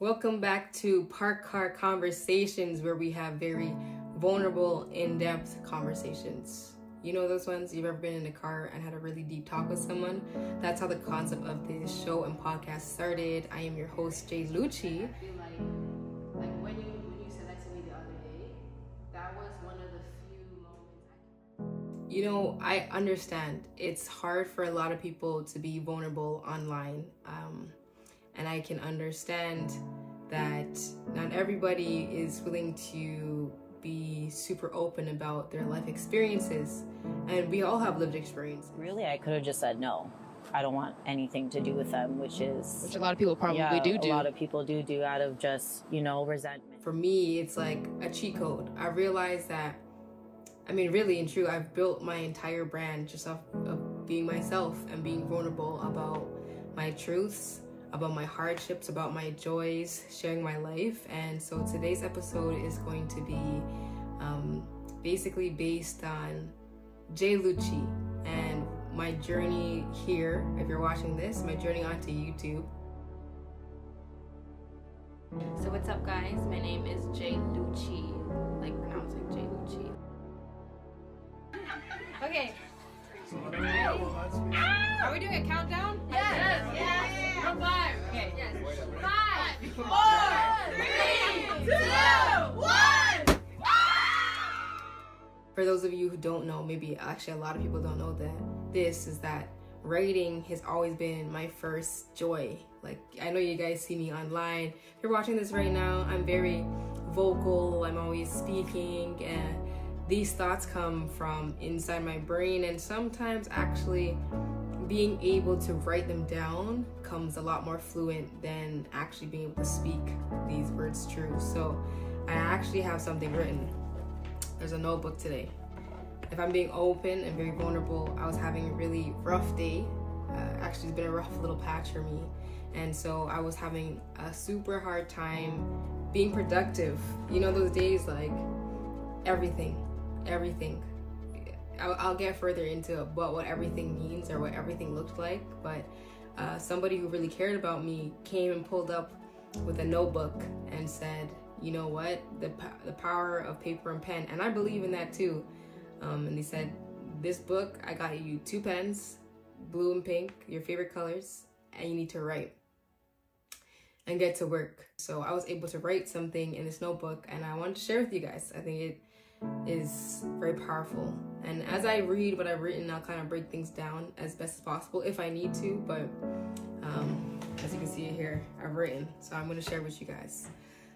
Welcome back to Parked Car Conversations, where we have very vulnerable, in depth conversations. You know those ones? You've ever been in a car and had a really deep talk with someone? That's how the concept of this show and podcast started. I am your host, Jay Lucci. You know, I understand it's hard for a lot of people to be vulnerable online. Um, and I can understand that not everybody is willing to be super open about their life experiences. And we all have lived experience. Really, I could have just said no. I don't want anything to do with them, which is which a lot of people probably yeah, do do. A lot of people do do out of just you know resentment. For me, it's like a cheat code. I realized that I mean, really and true, I've built my entire brand just off of being myself and being vulnerable about my truths, about my hardships, about my joys, sharing my life. And so today's episode is going to be um, basically based on Jay Lucci and my journey here. If you're watching this, my journey onto YouTube. So what's up, guys? My name is Jay Lucci, like pronouncing Jay Lucci. Okay. Are we doing a countdown? Yes. Yes. yes. Five. Okay. Yes. Five, four, three, two, one. For those of you who don't know, maybe actually a lot of people don't know that this is that writing has always been my first joy. Like I know you guys see me online. If you're watching this right now, I'm very vocal. I'm always speaking and these thoughts come from inside my brain and sometimes actually being able to write them down comes a lot more fluent than actually being able to speak these words true. So i actually have something written. There's a notebook today. If i'm being open and very vulnerable i was having a really rough day. Uh, actually it's been a rough little patch for me. And so i was having a super hard time being productive. You know those days like everything everything. I'll, I'll, get further into what what everything means or what everything looked like, but uh, somebody who really cared about me came and pulled up with a notebook and said, "You know what? The the power of paper and pen." And I believe in that too. Um, and they said, "This book, I got you two pens, blue and pink, your favorite colors, and you need to write." and get to work. So I was able to write something in this notebook and I wanted to share with you guys. I think it is very powerful. And as I read what I've written, I'll kind of break things down as best as possible if I need to. But um, as you can see here, I've written. So I'm going to share with you guys.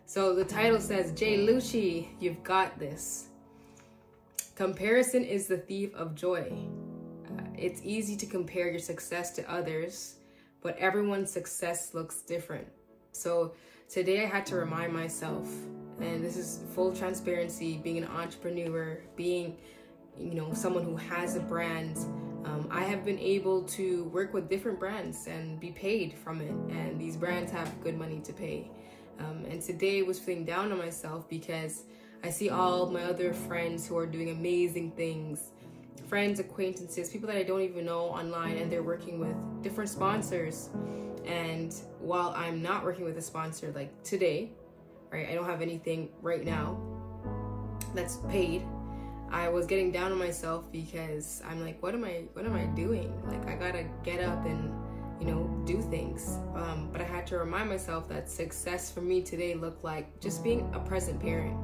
So the title says, Jay Lucci, you've got this. Comparison is the thief of joy. Uh, it's easy to compare your success to others, but everyone's success looks different. So today I had to remind myself and this is full transparency being an entrepreneur being you know someone who has a brand um, i have been able to work with different brands and be paid from it. And these brands have good money to pay. Um, and today I was feeling down on myself because i see all my other friends who are doing amazing things. Friends acquaintances people that i don't even know online and they're working with different sponsors. And while i'm not working with a sponsor like today right? I don't have anything right now that's paid. I was getting down on myself because I'm like, what am I, what am I doing? Like, I gotta get up and, you know, do things. Um, but I had to remind myself that success for me today looked like just being a present parent.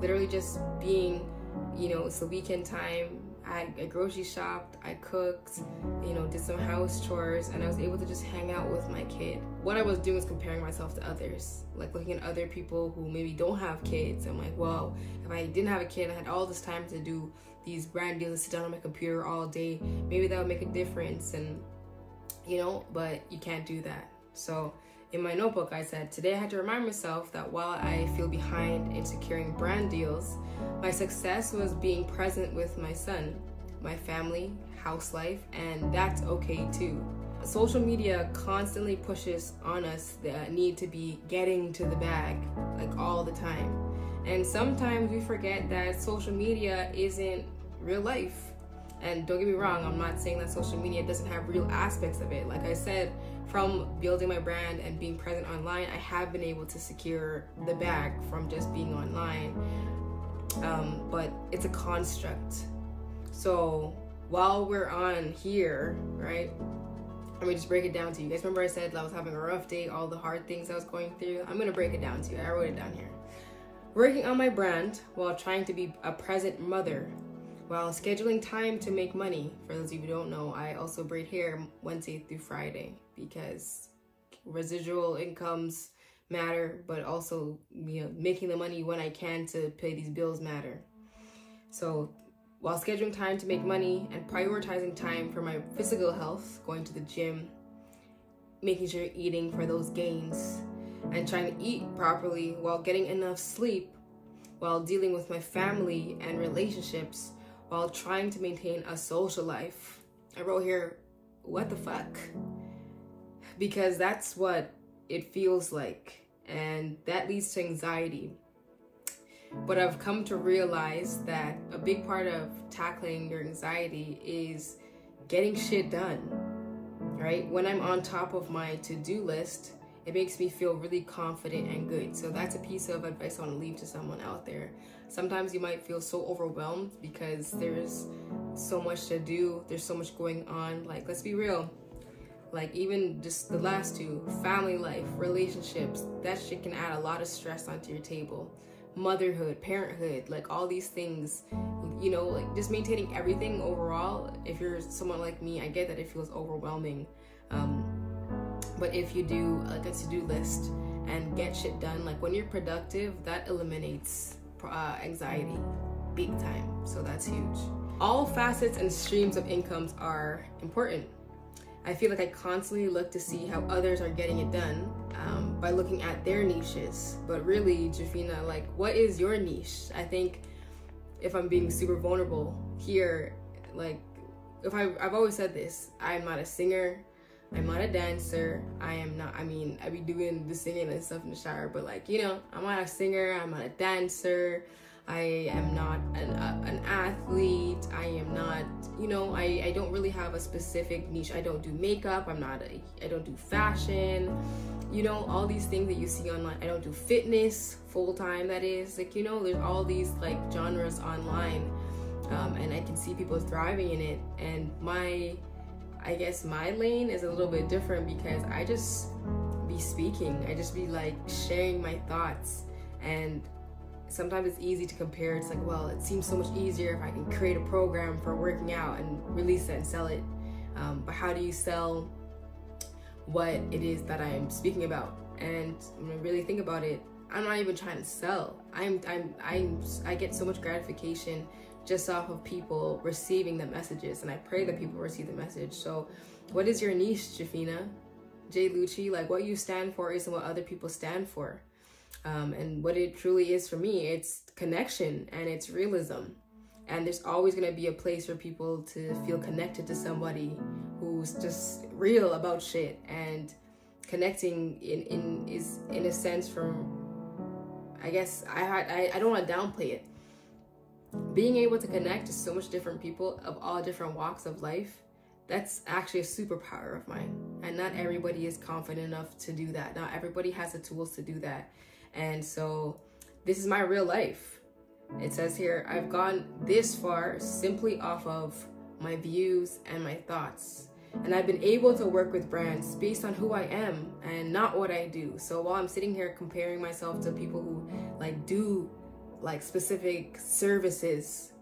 Literally just being, you know, it's the weekend time, I, I grocery shopped, I cooked, you know, did some house chores, and I was able to just hang out with my kid. What I was doing was comparing myself to others, like looking at other people who maybe don't have kids. I'm like, well, if I didn't have a kid, I had all this time to do these brand deals, and sit down on my computer all day, maybe that would make a difference. And, you know, but you can't do that. So, in my notebook, I said, Today I had to remind myself that while I feel behind in securing brand deals, my success was being present with my son, my family, house life, and that's okay too. Social media constantly pushes on us the need to be getting to the bag like all the time. And sometimes we forget that social media isn't real life. And don't get me wrong, I'm not saying that social media doesn't have real aspects of it. Like I said, from building my brand and being present online, I have been able to secure the bag from just being online. Um, but it's a construct. So while we're on here, right? Let me just break it down to you. guys remember I said I was having a rough day, all the hard things I was going through? I'm gonna break it down to you. I wrote it down here. Working on my brand while trying to be a present mother, while scheduling time to make money. For those of you who don't know, I also braid hair Wednesday through Friday because residual incomes matter, but also you know making the money when I can to pay these bills matter. So while scheduling time to make money and prioritizing time for my physical health, going to the gym, making sure you're eating for those gains, and trying to eat properly while getting enough sleep, while dealing with my family and relationships, while trying to maintain a social life. I wrote here, what the fuck? Because that's what it feels like, and that leads to anxiety but I've come to realize that a big part of tackling your anxiety is getting shit done, right? When I'm on top of my to do list, it makes me feel really confident and good. So that's a piece of advice I want to leave to someone out there. Sometimes you might feel so overwhelmed because there's so much to do, there's so much going on. Like, let's be real. Like, even just the last two family life, relationships that shit can add a lot of stress onto your table motherhood, parenthood, like all these things, you know, like just maintaining everything overall. If you're someone like me, I get that it feels overwhelming. Um, but if you do like a to do list and get shit done, like when you're productive, that eliminates uh, anxiety big time. So that's huge. All facets and streams of incomes are important. I feel like I constantly look to see how others are getting it done um, by looking at their niches. But really, Jafina, like, what is your niche? I think if I'm being super vulnerable here, like, if I, I've always said this, I'm not a singer, I'm not a dancer. I am not, I mean, I be doing the singing and stuff in the shower, but like, you know, I'm not a singer, I'm not a dancer. I am not an, uh, an athlete. I am not, you know, I, I don't really have a specific niche. I don't do makeup. I'm not a, I don't do fashion you know all these things that you see online i don't do fitness full time that is like you know there's all these like genres online um, and i can see people thriving in it and my i guess my lane is a little bit different because i just be speaking i just be like sharing my thoughts and sometimes it's easy to compare it's like well it seems so much easier if i can create a program for working out and release it and sell it um, but how do you sell what it is that I am speaking about. And when I really think about it, I'm not even trying to sell. I'm I'm I'm I get so much gratification just off of people receiving the messages and I pray that people receive the message. So what is your niche, Jafina? Jay Lucci, like what you stand for isn't what other people stand for. Um, and what it truly is for me, it's connection and it's realism. And there's always going to be a place for people to feel connected to somebody who's just real about shit and connecting in, in is in a sense from I guess I I, I don't want to downplay it. Being able to connect to so much different people of all different walks of life, that's actually a superpower of mine. And not everybody is confident enough to do that. Not everybody has the tools to do that. And so this is my real life. It says here, I've gone this far simply off of my views and my thoughts. And I've been able to work with brands based on who I am and not what I do. So while I'm sitting here comparing myself to people who like do like specific services,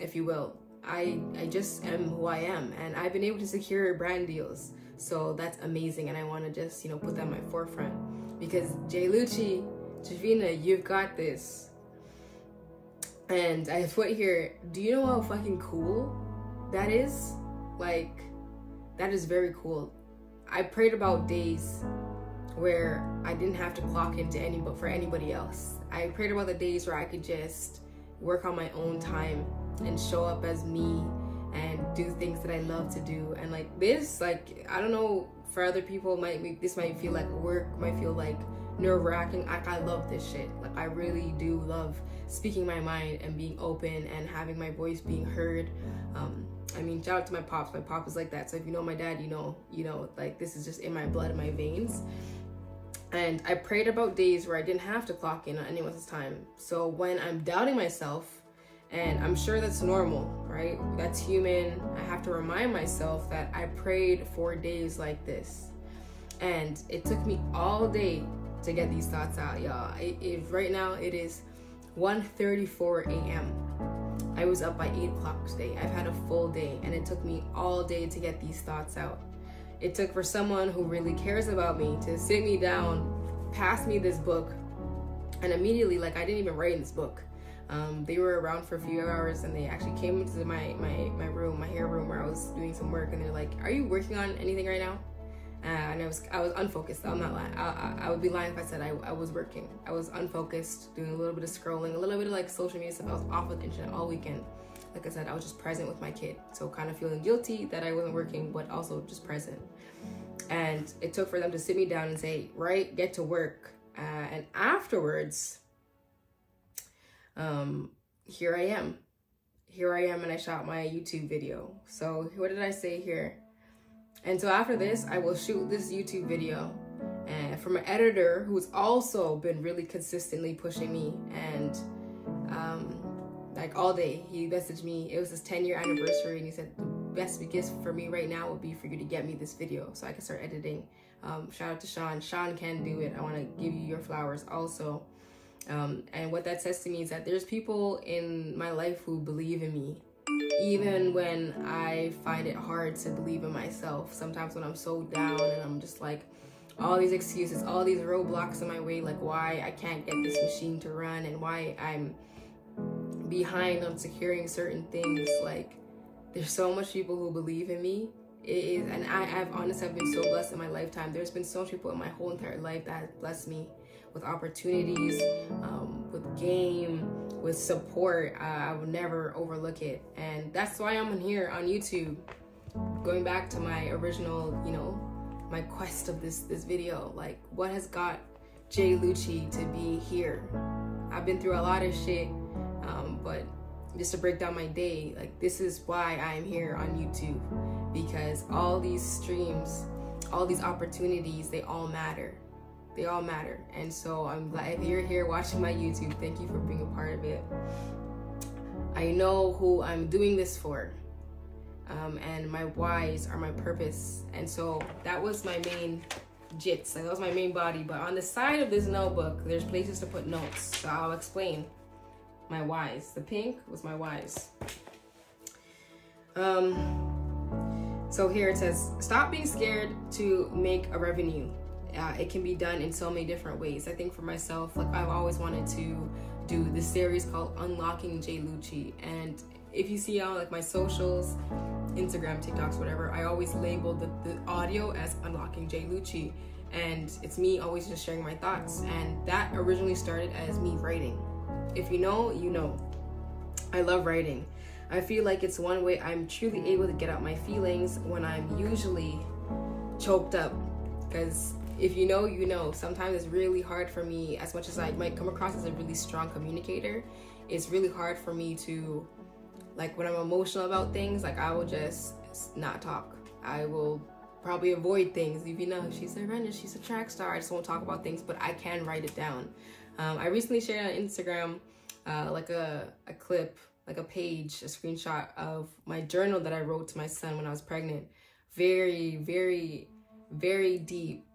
if you will, I I just am who I am and I've been able to secure brand deals. So that's amazing and I want to just, you know, put that in my forefront because Jay Lucci, Javina, you've got this. And I put here, do you know how fucking cool that is? Like that is very cool. I prayed about days where I didn't have to clock into any but for anybody else. I prayed about the days where I could just work on my own time and show up as me and do things that I love to do. And like this, like I don't know, for other people might be, this might feel like work, might feel like nerve wracking. Like I love this shit. Like I really do love speaking my mind and being open and having my voice being heard. Um, I mean, shout out to my pops. My pop is like that. So if you know my dad, you know, you know, like this is just in my blood, in my veins. And I prayed about days where I didn't have to clock in on anyone's time. So when I'm doubting myself, and I'm sure that's normal, right? That's human. I have to remind myself that I prayed for days like this. And it took me all day to get these thoughts out, y'all. Right now it is 1.34 a.m. I was up by 8 o'clock today. I've had a full day and it took me all day to get these thoughts out. It took for someone who really cares about me to sit me down, pass me this book, and immediately, like, I didn't even write in this book. Um, they were around for a few hours and they actually came into my, my, my room, my hair room where I was doing some work and they're like, are you working on anything right now? Uh, and I was I was unfocused. I'm not lying. I, I, I, would be lying if I said I, I was working. I was unfocused, doing a little bit of scrolling, a little bit of like social media stuff. I was off of the internet all weekend. Like I said, I was just present with my kid. So kind of feeling guilty that I wasn't working, but also just present. And it took for them to sit me down and say, right, get to work. Uh, and afterwards, um, here I am. Here I am, and I shot my YouTube video. So what did I say here? And so after this, I will shoot this YouTube video and from an editor who's also been really consistently pushing me and um, like all day. He messaged me it was his 10 year anniversary and he said the best gift for me right now would be for you to get me this video so i can start editing. Um, shout out to sean. Sean can do it. I want to give you your flowers also. Um, and what that says to me is that there's people in my life who believe in me even when I find it hard to believe in myself. Sometimes when I'm so down and I'm just like, all these excuses, all these roadblocks in my way, like why I can't get this machine to run and why I'm behind on securing certain things. Like, there's so much people who believe in me. It is, and I, I've honestly, I've been so blessed in my lifetime. There's been so much people in my whole entire life that have blessed me with opportunities, um, with game, with support. Uh, I would never overlook it. And that's why I'm here on YouTube. Going back to my original, you know, my quest of this this video. Like what has got Jay Lucci to be here? I've been through a lot of shit, but just to break down my day, like this is why I'm here on YouTube because all these streams, all these opportunities, they all matter they all matter. And so I'm glad you're here watching my YouTube, thank you for being a part of it. I know who I'm doing this for. Um, and my whys are my purpose. And so that was my main jits. Like that was my main body. But on the side of this notebook, there's places to put notes. So I'll explain my whys. The pink was my whys. Um, so here it says, stop being scared to make a revenue uh, it can be done in so many different ways. I think for myself, like I've always wanted to do this series called Unlocking Jay Lucci. And if you see on like my socials, Instagram, TikToks, whatever, I always label the, the audio as Unlocking Jay Lucci. And it's me always just sharing my thoughts. And that originally started as me writing. If you know, you know. I love writing. I feel like it's one way I'm truly able to get out my feelings when I'm usually choked up because if you know, you know. Sometimes it's really hard for me, as much as I might come across as a really strong communicator, it's really hard for me to, like, when I'm emotional about things, like, I will just not talk. I will probably avoid things. If you know, she's a runner, she's a track star, I just won't talk about things, but I can write it down. Um, I recently shared on Instagram, uh, like a, a clip, like a page, a screenshot of my journal that I wrote to my son when I was pregnant. Very, very, very deep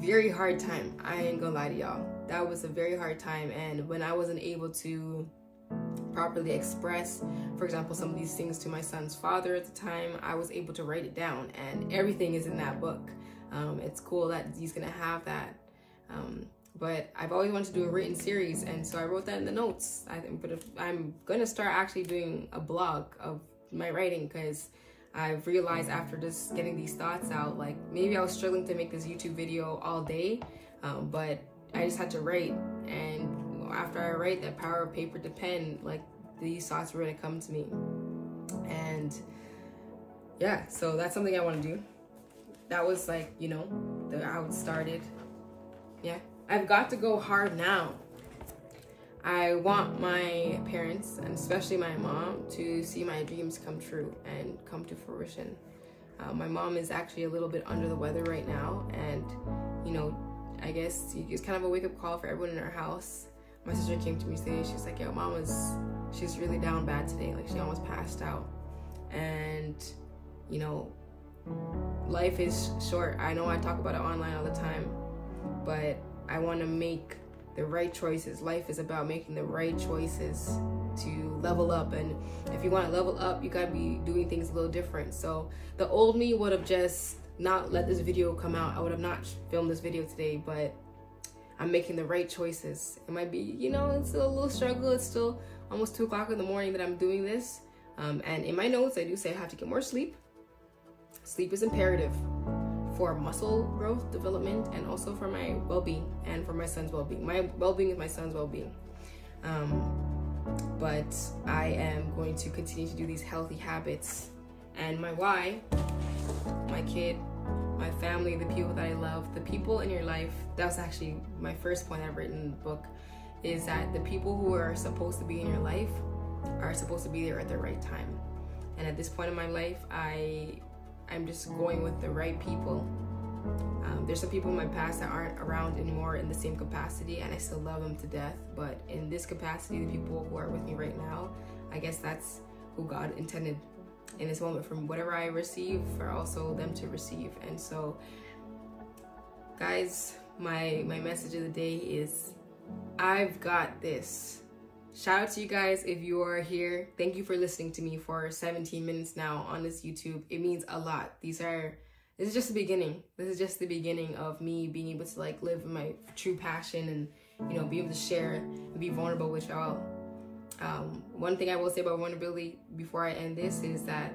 very hard time. I ain't gonna lie to y'all. That was a very hard time. And when I wasn't able to properly express, for example, some of these things to my son's father at the time, I was able to write it down. And everything is in that book. Um, it's cool that he's gonna have that. Um, but I've always wanted to do a written series, and so I wrote that in the notes. I, think, but if, I'm gonna start actually doing a blog of my writing because I've realized after just getting these thoughts out, like maybe I was struggling to make this YouTube video all day, um, but I just had to write. And after I write, that power of paper to pen, like these thoughts were gonna come to me. And yeah, so that's something I want to do. That was like, you know, the, how it started. yeah, I've got to go hard now. I want my parents, and especially my mom, to see my dreams come true and come to fruition. Uh, my mom is actually a little bit under the weather right now, and you know, I guess it's kind of a wake up call for everyone in our house. My sister came to me today. She's like, "Yo, mama's she's really down bad today. Like she almost passed out." And you know, life is short. I know I talk about it online all the time, but I want to make the right choices. Life is about making the right choices to level up. And if you want to level up, you got to be doing things a little different. So the old me would have just not let this video come out. I would have not filmed this video today, but I'm making the right choices. It might be, you know, it's still a little struggle. It's still almost two o'clock in the morning that I'm doing this. Um, and in my notes, I do say I have to get more sleep. Sleep is imperative for muscle growth, development, and also for my well-being and for my son's well-being. My well-being is my son's well-being. Um, but I am going to continue to do these healthy habits. And my why, my kid, my family, the people that I love, the people in your life. That was actually my first point I've written in the book. Is that the people who are supposed to be in your life are supposed to be there at the right time. And at this point in my life, I I'm just going with the right people. Um, there's some people in my past that aren't around anymore in the same capacity, and I still love them to death. But in this capacity, the people who are with me right now, I guess that's who God intended in this moment from whatever I receive for also them to receive. And so, guys, my my message of the day is, I've got this. Shout out to you guys if you are here. Thank you for listening to me for 17 minutes now on this YouTube. It means a lot. These are this is just the beginning. This is just the beginning of me being able to like live my true passion and you know be able to share and be vulnerable with y'all. Um, one thing I will say about vulnerability before I end this is that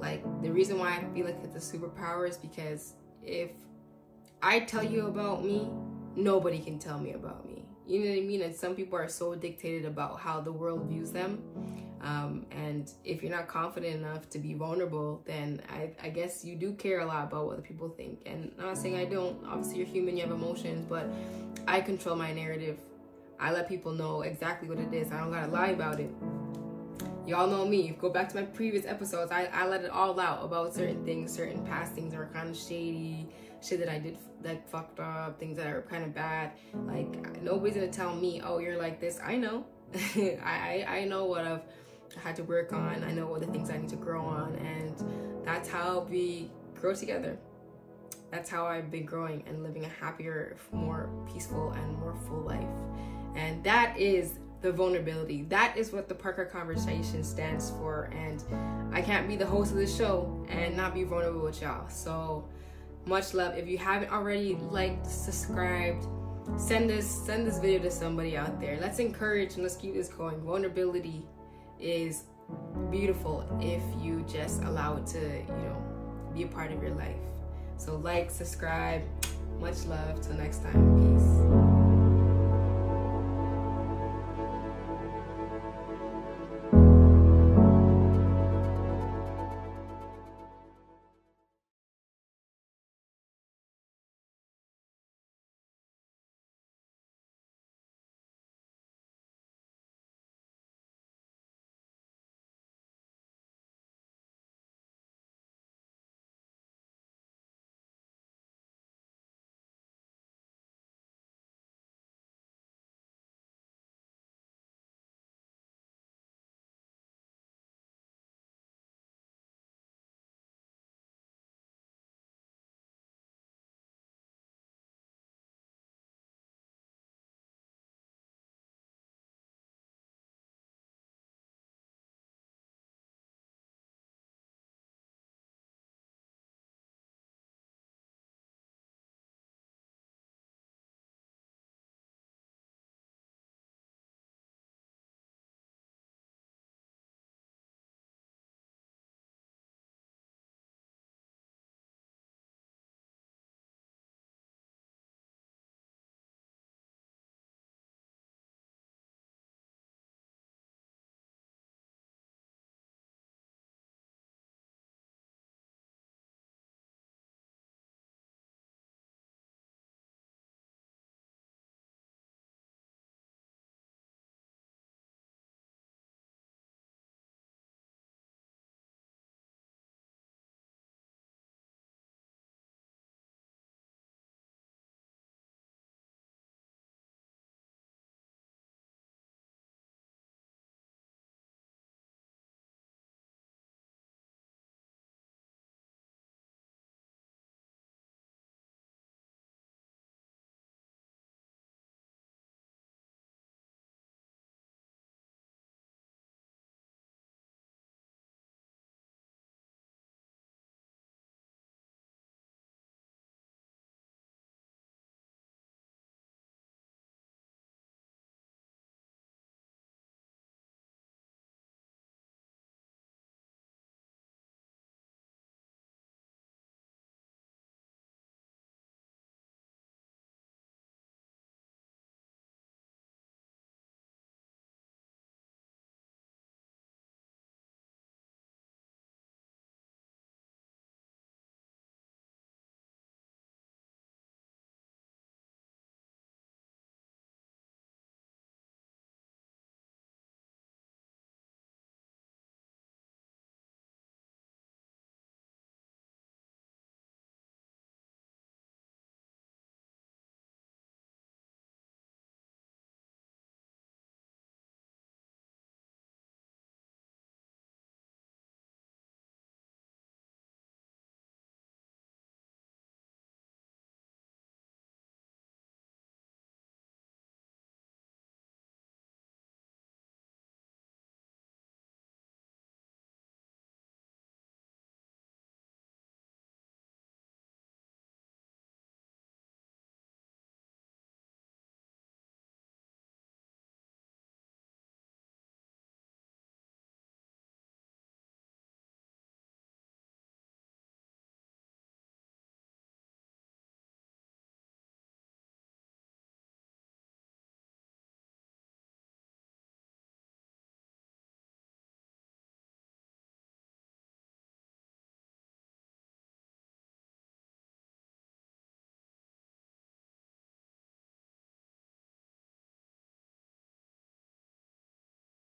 like the reason why I feel like it's a superpower is because if I tell you about me, nobody can tell me about me. You know what I mean? And some people are so dictated about how the world views them. Um, and if you're not confident enough to be vulnerable, then I, I guess you do care a lot about what the people think. And I'm not saying I don't. Obviously, you're human, you have emotions, but I control my narrative. I let people know exactly what it is. I don't gotta lie about it. Y'all know me. Go back to my previous episodes. I, I let it all out about certain things, certain past things that are kind of shady, shit that I did like fucked up, things that are kind of bad. Like nobody's gonna tell me, oh, you're like this. I know. I I know what I've had to work on. I know what the things I need to grow on, and that's how we grow together. That's how I've been growing and living a happier, more peaceful, and more full life. And that is the vulnerability. That is what the Parked Car Conversation stands for. And I can't be the host of this show and not be vulnerable with y'all. So much love. If you haven't already liked, subscribed, send this send this video to somebody out there. Let's encourage and let's keep this going. Vulnerability is beautiful if you just allow it to, you know, be a part of your life. So like, subscribe. Much love. Till next time. Peace.